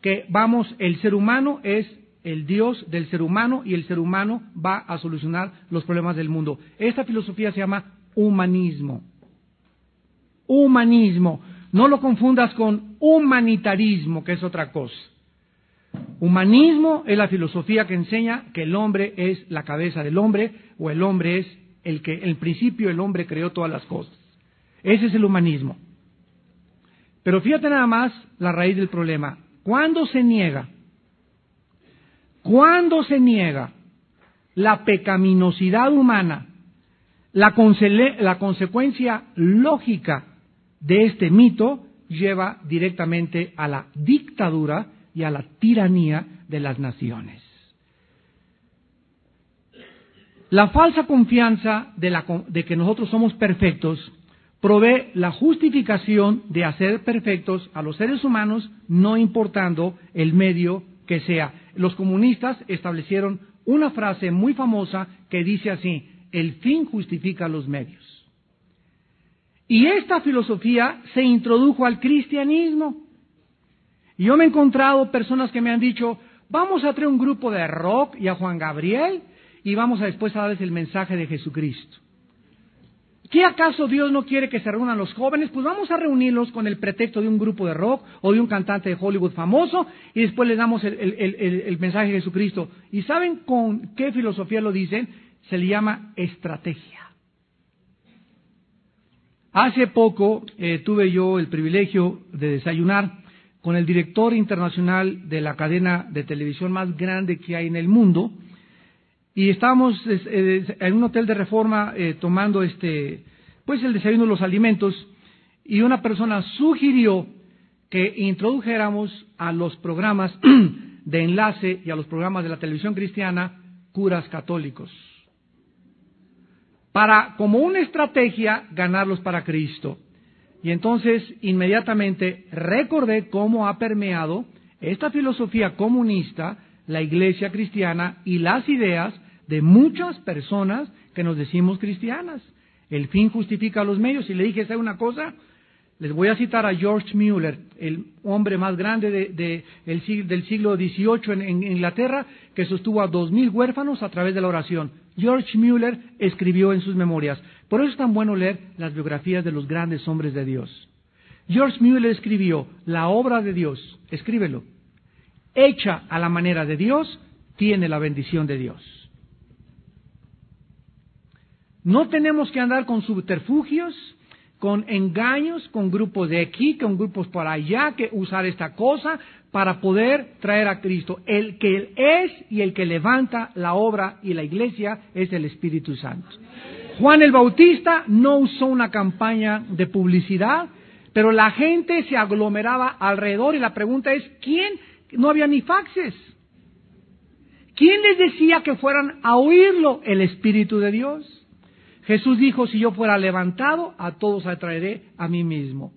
A: que vamos el ser humano es el Dios del ser humano y el ser humano va a solucionar los problemas del mundo. Esta filosofía se llama humanismo. Humanismo. No lo confundas con humanitarismo, que es otra cosa. Humanismo es la filosofía que enseña que el hombre es la cabeza del hombre o el hombre es el que, en principio, el hombre creó todas las cosas. Ese es el humanismo. Pero fíjate nada más la raíz del problema. ¿Cuándo se niega cuando se niega la pecaminosidad humana La, consecuencia lógica de este mito lleva directamente a la dictadura y a la tiranía de las naciones. La falsa confianza de, que nosotros somos perfectos provee la justificación de hacer perfectos a los seres humanos, no importando el medio sea. Los comunistas establecieron una frase muy famosa que dice así, el fin justifica los medios. Y esta filosofía se introdujo al cristianismo. Y yo me he encontrado personas que me han dicho, vamos a traer un grupo de rock y a Juan Gabriel y vamos a después a darles el mensaje de Jesucristo. ¿Qué acaso Dios no quiere que se reúnan los jóvenes? Pues vamos a reunirlos con el pretexto de un grupo de rock o de un cantante de Hollywood famoso y después les damos el, mensaje de Jesucristo. ¿Y saben con qué filosofía lo dicen? Se le llama estrategia. Hace poco eh, tuve yo el privilegio de desayunar con el director internacional de la cadena de televisión más grande que hay en el mundo y estábamos eh, en un hotel de reforma eh, tomando este pues el desayuno de los alimentos y una persona sugirió que introdujéramos a los programas (clears throat) de enlace y a los programas de la televisión cristiana curas católicos para, como una estrategia, ganarlos para Cristo. Y entonces inmediatamente recordé cómo ha permeado esta filosofía comunista la iglesia cristiana y las ideas de muchas personas que nos decimos cristianas. El fin justifica los medios. Y le dije, ¿sabe una cosa? Les voy a citar a George Mueller, el hombre más grande del siglo XVIII en, Inglaterra, que sostuvo a dos mil huérfanos a través de la oración. George Mueller escribió en sus memorias. Por eso es tan bueno leer las biografías de los grandes hombres de Dios. George Mueller escribió, la obra de Dios, escríbelo, hecha a la manera de Dios, tiene la bendición de Dios. No tenemos que andar con subterfugios, con engaños, con grupos de aquí, con grupos por allá, que usar esta cosa para poder traer a Cristo. El que es y el que levanta la obra y la iglesia es el Espíritu Santo. Juan el Bautista no usó una campaña de publicidad, pero la gente se aglomeraba alrededor y la pregunta es, ¿quién? No había ni faxes. ¿Quién les decía que fueran a oírlo? El Espíritu de Dios. Jesús dijo, si yo fuera levantado, a todos atraeré a mí mismo.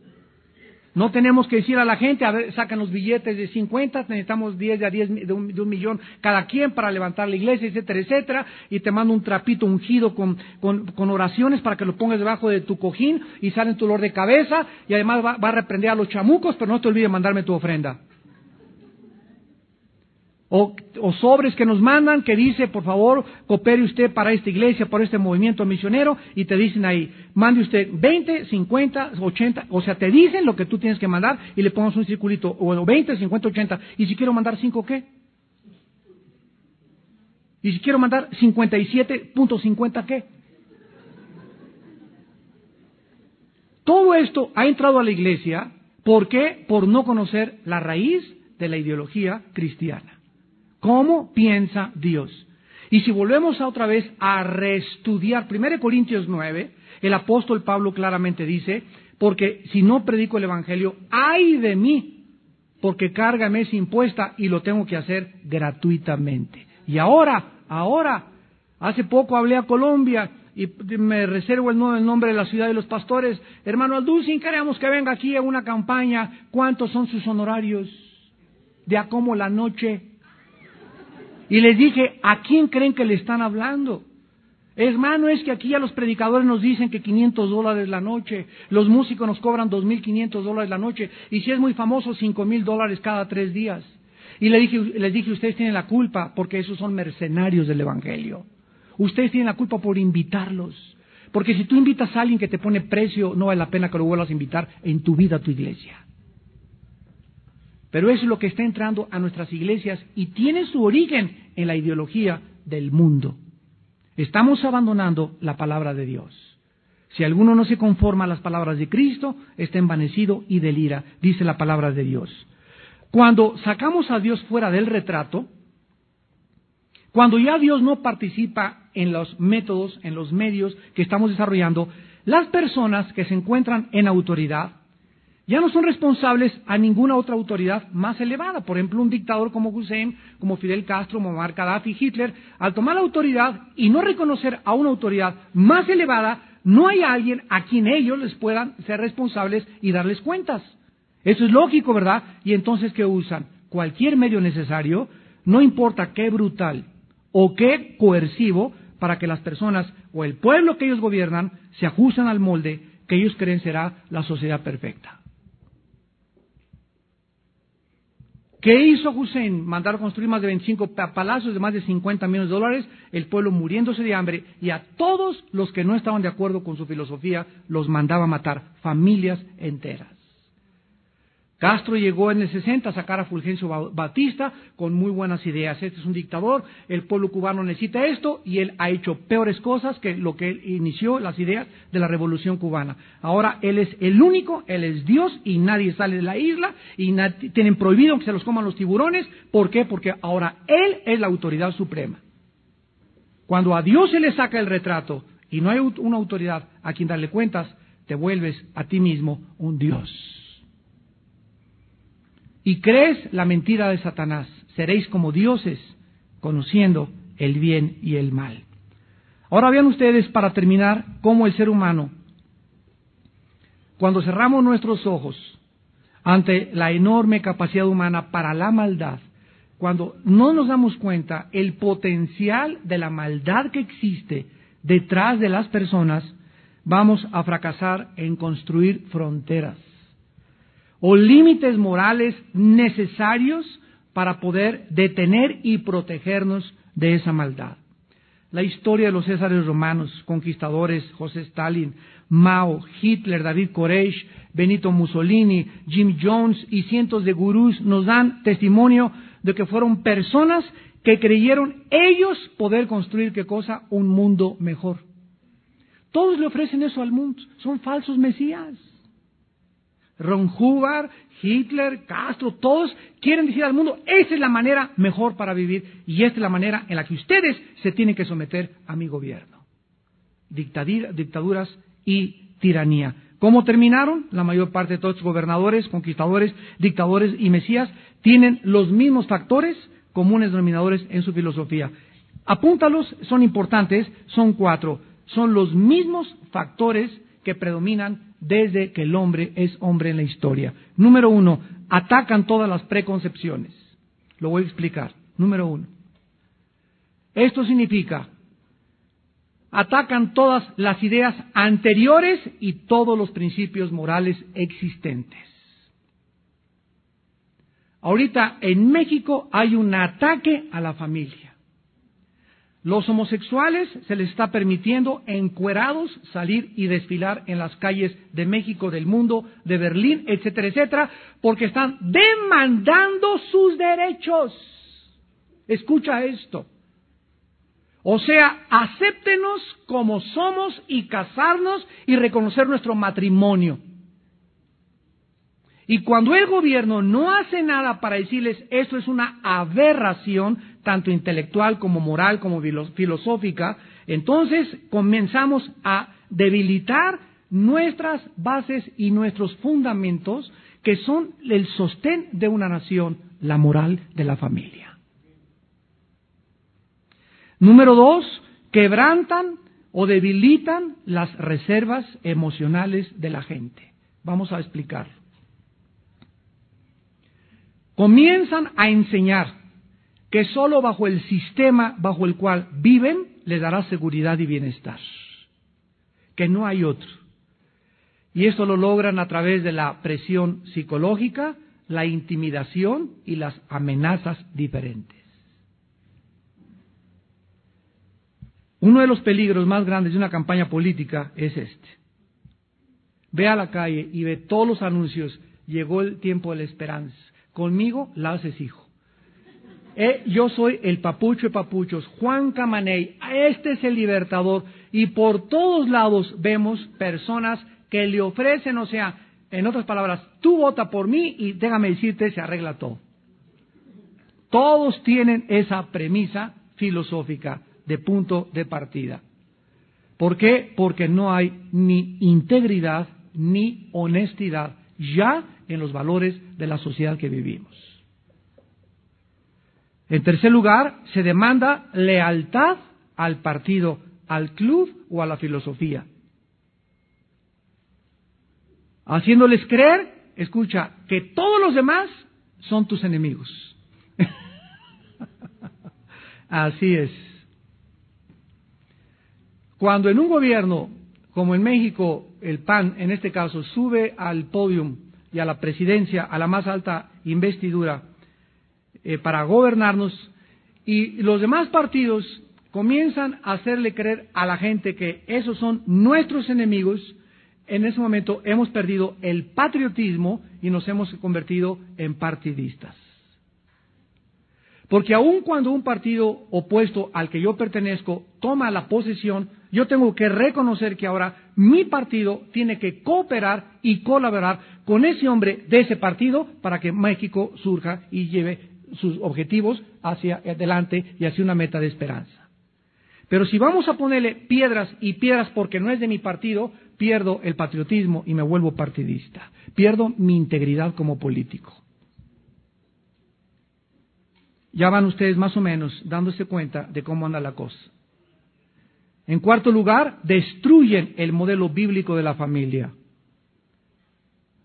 A: No tenemos que decir a la gente, a ver, sacan los billetes de 50, necesitamos 10 de a 10 de un, millón cada quien para levantar la iglesia, etcétera, etcétera, y te mando un trapito ungido con, con, oraciones para que lo pongas debajo de tu cojín y sale tu dolor de cabeza, y además va, va a reprender a los chamucos, pero no te olvides mandarme tu ofrenda. O, sobres que nos mandan que dice, por favor, coopere usted para esta iglesia, para este movimiento misionero, y te dicen ahí, mande usted 20, 50, 80, o sea, te dicen lo que tú tienes que mandar y le pongas un circulito, o 20, 50, 80, y si quiero mandar 5, ¿qué? Y si quiero mandar 57.50, ¿qué? Todo esto ha entrado a la iglesia, ¿por qué? Por no conocer la raíz de la ideología cristiana. ¿Cómo piensa Dios? Y si volvemos a otra vez a reestudiar 1 Corintios 9, el apóstol Pablo claramente dice, porque si no predico el Evangelio, ay de mí, porque carga me es impuesta y lo tengo que hacer gratuitamente. Y ahora, ahora, hace poco hablé a Colombia y me reservo el, nombre de la ciudad de los pastores. Hermano Alducin, queremos que venga aquí a una campaña. ¿Cuántos son sus honorarios? De a cómo la noche y les dije, ¿a quién creen que le están hablando? Hermano, es que aquí ya los predicadores nos dicen que 500 dólares la noche, los músicos nos cobran 2.500 dólares la noche, y si es muy famoso, 5.000 dólares cada tres días. Y les dije, les dije, ustedes tienen la culpa porque esos son mercenarios del Evangelio. Ustedes tienen la culpa por invitarlos. Porque si tú invitas a alguien que te pone precio, no vale la pena que lo vuelvas a invitar en tu vida a tu iglesia. Pero es lo que está entrando a nuestras iglesias y tiene su origen en la ideología del mundo. Estamos abandonando la palabra de Dios. Si alguno no se conforma a las palabras de Cristo, está envanecido y delira, dice la palabra de Dios. Cuando sacamos a Dios fuera del retrato, cuando ya Dios no participa en los métodos, en los medios que estamos desarrollando, las personas que se encuentran en autoridad ya no son responsables a ninguna otra autoridad más elevada. Por ejemplo, un dictador como Hussein, como Fidel Castro, como Muammar Gaddafi, Hitler, al tomar la autoridad y no reconocer a una autoridad más elevada, no hay alguien a quien ellos les puedan ser responsables y darles cuentas. Eso es lógico, ¿verdad? Y entonces, ¿qué usan? Cualquier medio necesario, no importa qué brutal o qué coercivo, para que las personas o el pueblo que ellos gobiernan se ajustan al molde que ellos creen será la sociedad perfecta. ¿Qué hizo Hussein? Mandar construir más de 25 palacios de más de 50 millones de dólares, el pueblo muriéndose de hambre, y a todos los que no estaban de acuerdo con su filosofía los mandaba matar, familias enteras. Castro llegó en el 60 a sacar a Fulgencio Batista con muy buenas ideas. Este es un dictador, el pueblo cubano necesita esto y él ha hecho peores cosas que lo que él inició las ideas de la revolución cubana. Ahora él es el único, él es Dios y nadie sale de la isla y tienen prohibido que se los coman los tiburones. ¿Por qué? Porque ahora él es la autoridad suprema. Cuando a Dios se le saca el retrato y no hay una autoridad a quien darle cuentas, te vuelves a ti mismo un Dios y crees la mentira de Satanás, seréis como dioses, conociendo el bien y el mal. Ahora vean ustedes, para terminar, cómo el ser humano, cuando cerramos nuestros ojos ante la enorme capacidad humana para la maldad, cuando no nos damos cuenta el potencial de la maldad que existe detrás de las personas, vamos a fracasar en construir fronteras o límites morales necesarios para poder detener y protegernos de esa maldad. La historia de los Césares romanos, conquistadores, José Stalin, Mao, Hitler, David Koresh, Benito Mussolini, Jim Jones y cientos de gurús nos dan testimonio de que fueron personas que creyeron ellos poder construir qué cosa? Un mundo mejor. Todos le ofrecen eso al mundo, son falsos mesías. Ron Hubbard, Hitler, Castro, todos quieren decir al mundo, esa es la manera mejor para vivir y esta es la manera en la que ustedes se tienen que someter a mi gobierno. dictaduras y tiranía. ¿Cómo terminaron? La mayor parte de todos los gobernadores, conquistadores, dictadores y mesías tienen los mismos factores comunes denominadores en su filosofía. Apúntalos, son importantes, son cuatro. Son los mismos factores que predominan desde que el hombre es hombre en la historia. Número uno, atacan todas las preconcepciones. Lo voy a explicar. Número uno. Esto significa, atacan todas las ideas anteriores y todos los principios morales existentes. Ahorita en México hay un ataque a la familia. Los homosexuales se les está permitiendo encuerados salir y desfilar en las calles de México, del mundo, de Berlín, etcétera, etcétera, porque están demandando sus derechos. Escucha esto. O sea, acéptenos como somos y casarnos y reconocer nuestro matrimonio. Y cuando el gobierno no hace nada para decirles esto es una aberración, tanto intelectual como moral como filosófica, entonces comenzamos a debilitar nuestras bases y nuestros fundamentos que son el sostén de una nación, la moral de la familia. Número dos, quebrantan o debilitan las reservas emocionales de la gente. Vamos a explicarlo comienzan a enseñar que sólo bajo el sistema bajo el cual viven les dará seguridad y bienestar, que no hay otro. Y esto lo logran a través de la presión psicológica, la intimidación y las amenazas diferentes. Uno de los peligros más grandes de una campaña política es este. Ve a la calle y ve todos los anuncios, llegó el tiempo de la esperanza, Conmigo la haces hijo. Eh, yo soy el papucho de papuchos, Juan Camaney, este es el libertador. Y por todos lados vemos personas que le ofrecen, o sea, en otras palabras, tú vota por mí y déjame decirte, se arregla todo. Todos tienen esa premisa filosófica. de punto de partida. ¿Por qué? Porque no hay ni integridad ni honestidad ya en los valores de la sociedad que vivimos. En tercer lugar, se demanda lealtad al partido, al club o a la filosofía. Haciéndoles creer, escucha, que todos los demás son tus enemigos. (laughs) Así es. Cuando en un gobierno, como en México, el PAN, en este caso, sube al podium y a la presidencia, a la más alta investidura, eh, para gobernarnos, y los demás partidos comienzan a hacerle creer a la gente que esos son nuestros enemigos, en ese momento hemos perdido el patriotismo y nos hemos convertido en partidistas. Porque aun cuando un partido opuesto al que yo pertenezco toma la posesión, yo tengo que reconocer que ahora mi partido tiene que cooperar y colaborar con ese hombre de ese partido para que México surja y lleve sus objetivos hacia adelante y hacia una meta de esperanza. Pero si vamos a ponerle piedras y piedras porque no es de mi partido, pierdo el patriotismo y me vuelvo partidista. Pierdo mi integridad como político. Ya van ustedes más o menos dándose cuenta de cómo anda la cosa. En cuarto lugar, destruyen el modelo bíblico de la familia.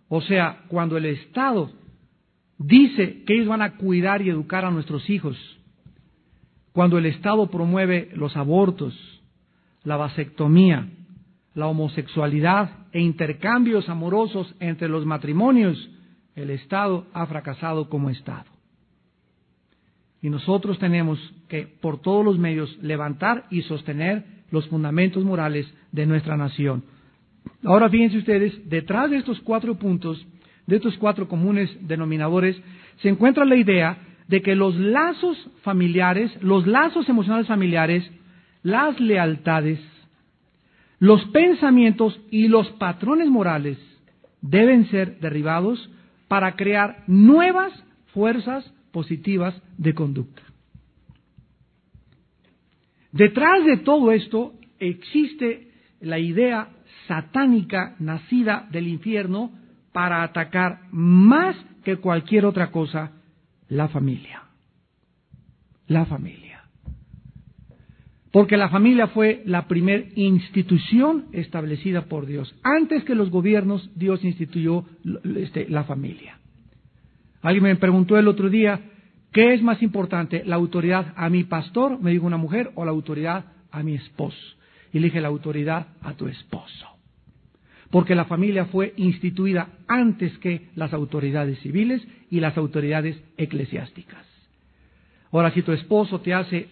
A: O sea, cuando el Estado dice que ellos van a cuidar y educar a nuestros hijos, cuando el Estado promueve los abortos, la vasectomía, la homosexualidad e intercambios amorosos entre los matrimonios, el Estado ha fracasado como Estado. Y nosotros tenemos que, por todos los medios, levantar y sostener los fundamentos morales de nuestra nación. Ahora fíjense ustedes, detrás de estos cuatro puntos, de estos cuatro comunes denominadores, se encuentra la idea de que los lazos familiares, los lazos emocionales familiares, las lealtades, los pensamientos y los patrones morales deben ser derribados para crear nuevas fuerzas positivas de conducta. Detrás de todo esto existe la idea satánica nacida del infierno para atacar más que cualquier otra cosa la familia. La familia. Porque la familia fue la primera institución establecida por Dios. Antes que los gobiernos, Dios instituyó este, la familia. Alguien me preguntó el otro día, ¿qué es más importante, la autoridad a mi pastor, me dijo una mujer, o la autoridad a mi esposo? Y le dije, la autoridad a tu esposo. Porque la familia fue instituida antes que las autoridades civiles y las autoridades eclesiásticas. Ahora, si tu esposo te hace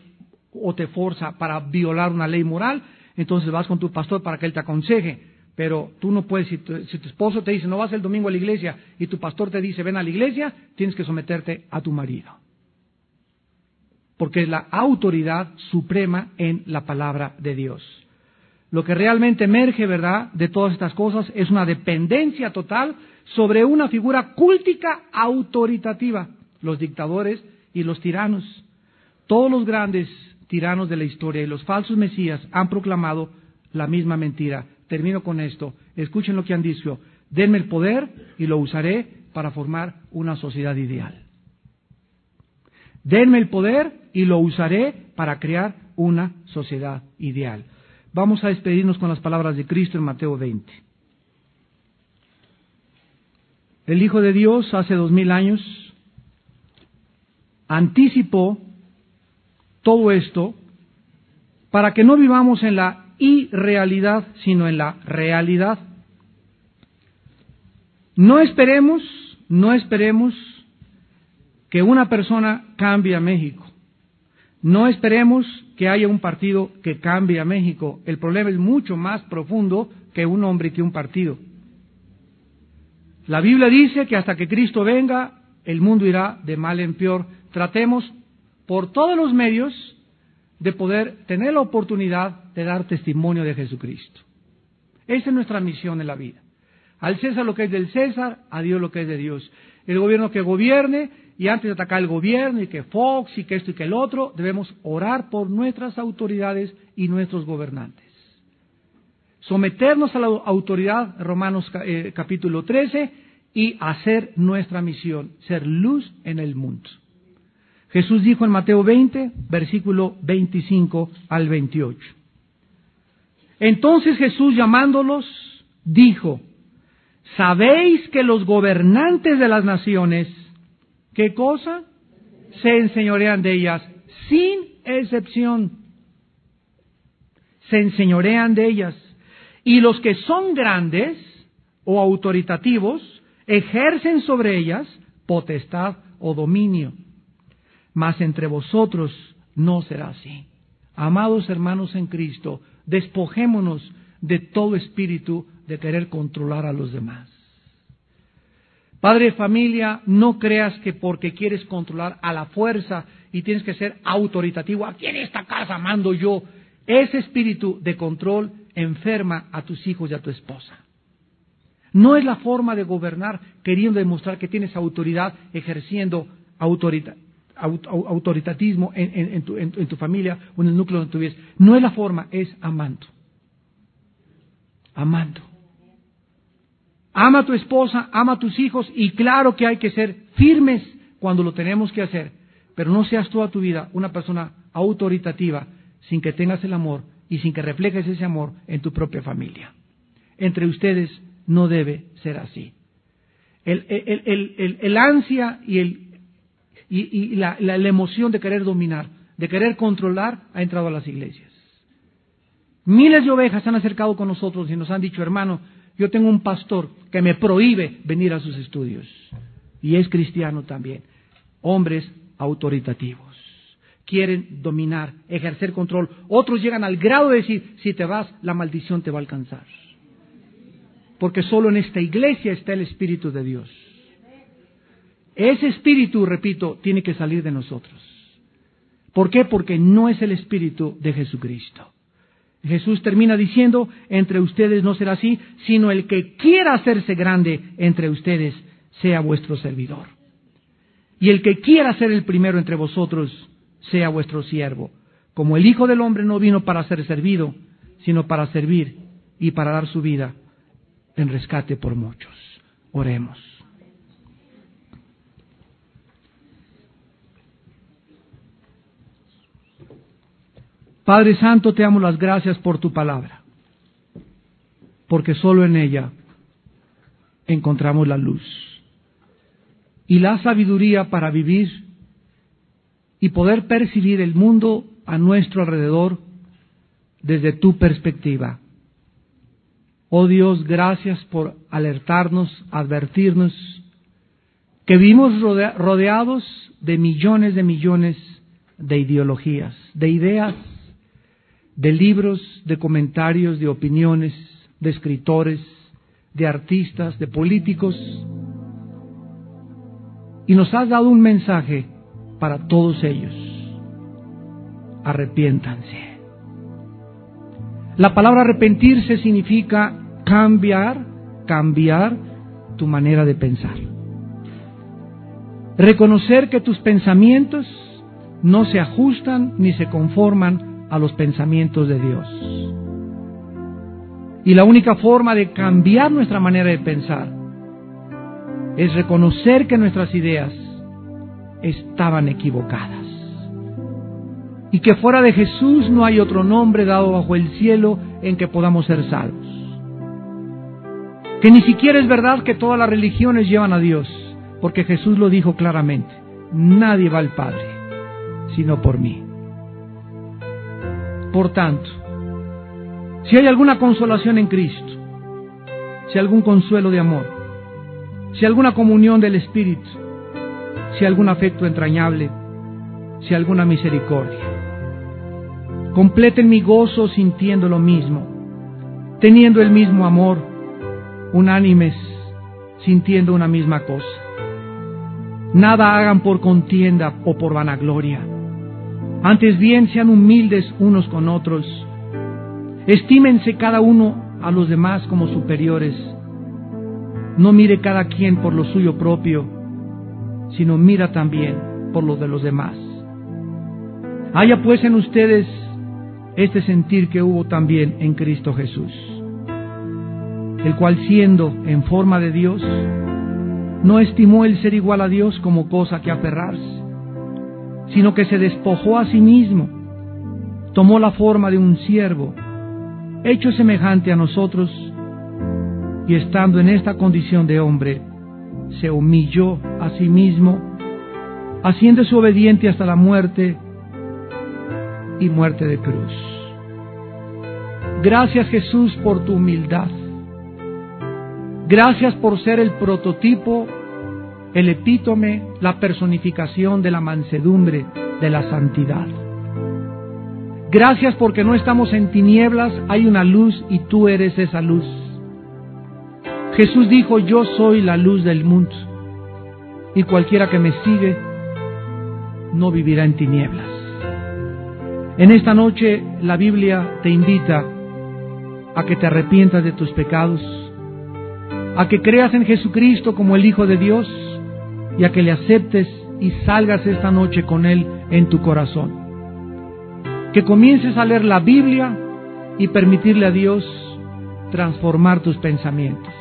A: o te forza para violar una ley moral, entonces vas con tu pastor para que él te aconseje. Pero tú no puedes, si tu, esposo te dice no vas el domingo a la iglesia y tu pastor te dice ven a la iglesia, tienes que someterte a tu marido. Porque es la autoridad suprema en la palabra de Dios. Lo que realmente emerge, ¿verdad?, de todas estas cosas es una dependencia total sobre una figura cúltica autoritativa, los dictadores y los tiranos. Todos los grandes tiranos de la historia y los falsos mesías han proclamado la misma mentira. Termino con esto. Escuchen lo que han dicho. Denme el poder y lo usaré para formar una sociedad ideal. Denme el poder y lo usaré para crear una sociedad ideal. Vamos a despedirnos con las palabras de Cristo en Mateo 20. El Hijo de Dios hace dos mil años anticipó todo esto para que no vivamos en la irrealidad, sino en la realidad. No esperemos, no esperemos que una persona cambie a México. No esperemos que haya un partido que cambie a México. El problema es mucho más profundo que un hombre que un partido. La Biblia dice que hasta que Cristo venga, el mundo irá de mal en peor. Tratemos por todos los medios de poder tener la oportunidad de dar testimonio de Jesucristo. Esa es nuestra misión en la vida. Al César lo que es del César, a Dios lo que es de Dios. El gobierno que gobierne, y antes de atacar el gobierno y que Fox y que esto y que el otro, debemos orar por nuestras autoridades y nuestros gobernantes. Someternos a la autoridad, Romanos eh, capítulo 13, y hacer nuestra misión, ser luz en el mundo. Jesús dijo en Mateo 20, versículo 25 al 28. Entonces Jesús llamándolos, dijo, ¿sabéis que los gobernantes de las naciones ¿Qué cosa? Se enseñorean de ellas sin excepción. Se enseñorean de ellas. Y los que son grandes o autoritativos ejercen sobre ellas potestad o dominio. Mas entre vosotros no será así. Amados hermanos en Cristo, despojémonos de todo espíritu de querer controlar a los demás. Padre de familia, no creas que porque quieres controlar a la fuerza y tienes que ser autoritativo, aquí en esta casa mando yo, ese espíritu de control enferma a tus hijos y a tu esposa. No es la forma de gobernar queriendo demostrar que tienes autoridad ejerciendo autoritatismo en, tu, en, tu, familia o en el núcleo donde tú vives. No es la forma, es amando. Amando. Ama a tu esposa, ama a tus hijos y claro que hay que ser firmes cuando lo tenemos que hacer, pero no seas toda tu vida una persona autoritativa sin que tengas el amor y sin que reflejes ese amor en tu propia familia. Entre ustedes no debe ser así. El, ansia y, y la, la emoción de querer dominar, de querer controlar, ha entrado a las iglesias. Miles de ovejas se han acercado con nosotros y nos han dicho, hermano, yo tengo un pastor que me prohíbe venir a sus estudios. Y es cristiano también. Hombres autoritativos. Quieren dominar, ejercer control. Otros llegan al grado de decir, si te vas, la maldición te va a alcanzar. Porque solo en esta iglesia está el Espíritu de Dios. Ese Espíritu, repito, tiene que salir de nosotros. ¿Por qué? Porque no es el Espíritu de Jesucristo. Jesús termina diciendo, entre ustedes no será así, sino el que quiera hacerse grande entre ustedes sea vuestro servidor. Y el que quiera ser el primero entre vosotros sea vuestro siervo. Como el Hijo del Hombre no vino para ser servido, sino para servir y para dar su vida en rescate por muchos. Oremos. Padre Santo, te amo las gracias por tu palabra, porque solo en ella encontramos la luz y la sabiduría para vivir y poder percibir el mundo a nuestro alrededor desde tu perspectiva. Oh Dios, gracias por alertarnos, advertirnos que vivimos rodeados de millones de millones de ideologías, de ideas de libros, de comentarios, de opiniones, de escritores, de artistas, de políticos. Y nos has dado un mensaje para todos ellos. Arrepiéntanse. La palabra arrepentirse significa cambiar, cambiar tu manera de pensar. Reconocer que tus pensamientos no se ajustan ni se conforman a los pensamientos de Dios. Y la única forma de cambiar nuestra manera de pensar es reconocer que nuestras ideas estaban equivocadas. Y que fuera de Jesús no hay otro nombre dado bajo el cielo en que podamos ser salvos. Que ni siquiera es verdad que todas las religiones llevan a Dios, porque Jesús lo dijo claramente, nadie va al Padre, sino por mí. Por tanto, si hay alguna consolación en Cristo, si algún consuelo de amor, si alguna comunión del Espíritu, si algún afecto entrañable, si alguna misericordia, completen mi gozo sintiendo lo mismo, teniendo el mismo amor, unánimes, sintiendo una misma cosa. Nada hagan por contienda o por vanagloria antes bien sean humildes unos con otros. Estímense cada uno a los demás como superiores. No mire cada quien por lo suyo propio, sino mira también por lo de los demás. Haya pues en ustedes este sentir que hubo también en Cristo Jesús, el cual siendo en forma de Dios, no estimó el ser igual a Dios como cosa que aferrarse, sino que se despojó a sí mismo, tomó la forma de un siervo, hecho semejante a nosotros, y estando en esta condición de hombre, se humilló a sí mismo, haciéndose obediente hasta la muerte y muerte de cruz. Gracias Jesús por tu humildad. Gracias por ser el prototipo, el epítome, la personificación de la mansedumbre, de la santidad. Gracias porque no estamos en tinieblas, hay una luz y tú eres esa luz. Jesús dijo, yo soy la luz del mundo y cualquiera que me sigue no vivirá en tinieblas. En esta noche la Biblia te invita a que te arrepientas de tus pecados, a que creas en Jesucristo como el Hijo de Dios y a que le aceptes y salgas esta noche con Él en tu corazón. Que comiences a leer la Biblia y permitirle a Dios transformar tus pensamientos.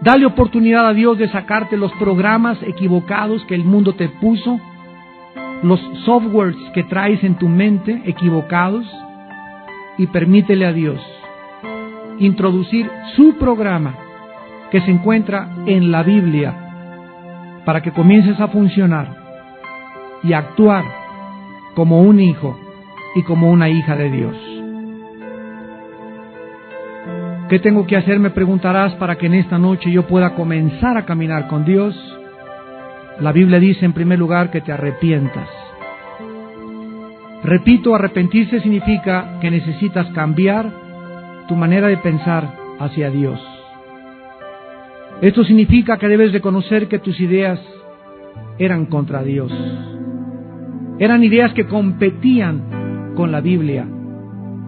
A: Dale oportunidad a Dios de sacarte los programas equivocados que el mundo te puso, los softwares que traes en tu mente equivocados, y permítele a Dios introducir su programa que se encuentra en la Biblia para que comiences a funcionar y actuar como un hijo y como una hija de Dios. ¿Qué tengo que hacer? Me preguntarás para que en esta noche yo pueda comenzar a caminar con Dios. La Biblia dice en primer lugar que te arrepientas. Repito, arrepentirse significa que necesitas cambiar tu manera de pensar hacia Dios. Esto significa que debes reconocer que tus ideas eran contra Dios. Eran ideas que competían con la Biblia.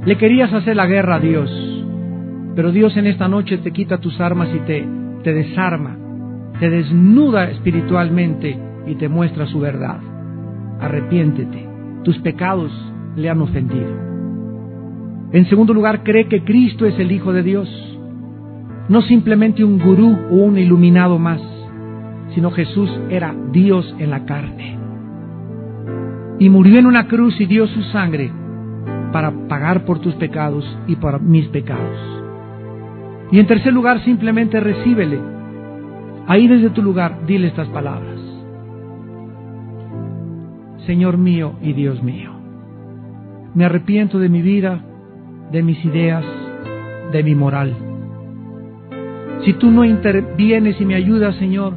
A: Le querías hacer la guerra a Dios, pero Dios en esta noche te quita tus armas y te, te desarma, te desnuda espiritualmente y te muestra su verdad. Arrepiéntete tus pecados le han ofendido. En segundo lugar, cree que Cristo es el Hijo de Dios, no simplemente un gurú o un iluminado más, sino Jesús era Dios en la carne. Y murió en una cruz y dio su sangre para pagar por tus pecados y por mis pecados. Y en tercer lugar, simplemente recíbele. Ahí desde tu lugar, dile estas palabras. Señor mío y Dios mío. Me arrepiento de mi vida, de mis ideas, de mi moral. Si tú no intervienes y me ayudas, Señor,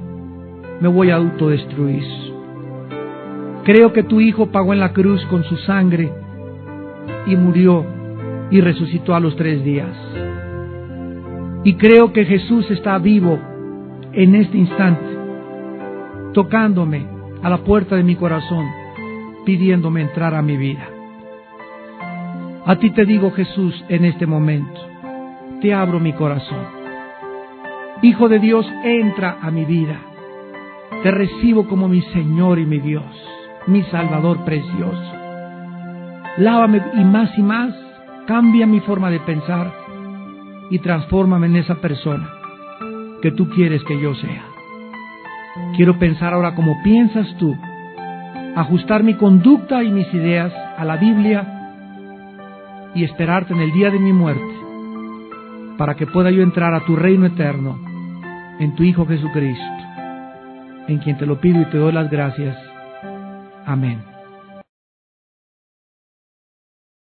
A: me voy a autodestruir. Creo que tu Hijo pagó en la cruz con su sangre y murió y resucitó a los tres días. Y creo que Jesús está vivo en este instante, tocándome a la puerta de mi corazón pidiéndome entrar a mi vida. A ti te digo Jesús en este momento, te abro mi corazón. Hijo de Dios, entra a mi vida. Te recibo como mi Señor y mi Dios, mi Salvador precioso. Lávame y más y más, cambia mi forma de pensar y transfórmame en esa persona que tú quieres que yo sea. Quiero pensar ahora como piensas tú ajustar mi conducta y mis ideas a la Biblia y esperarte en el día de mi muerte para que pueda yo entrar a tu reino eterno en tu Hijo Jesucristo, en quien te lo pido y te doy las gracias. Amén.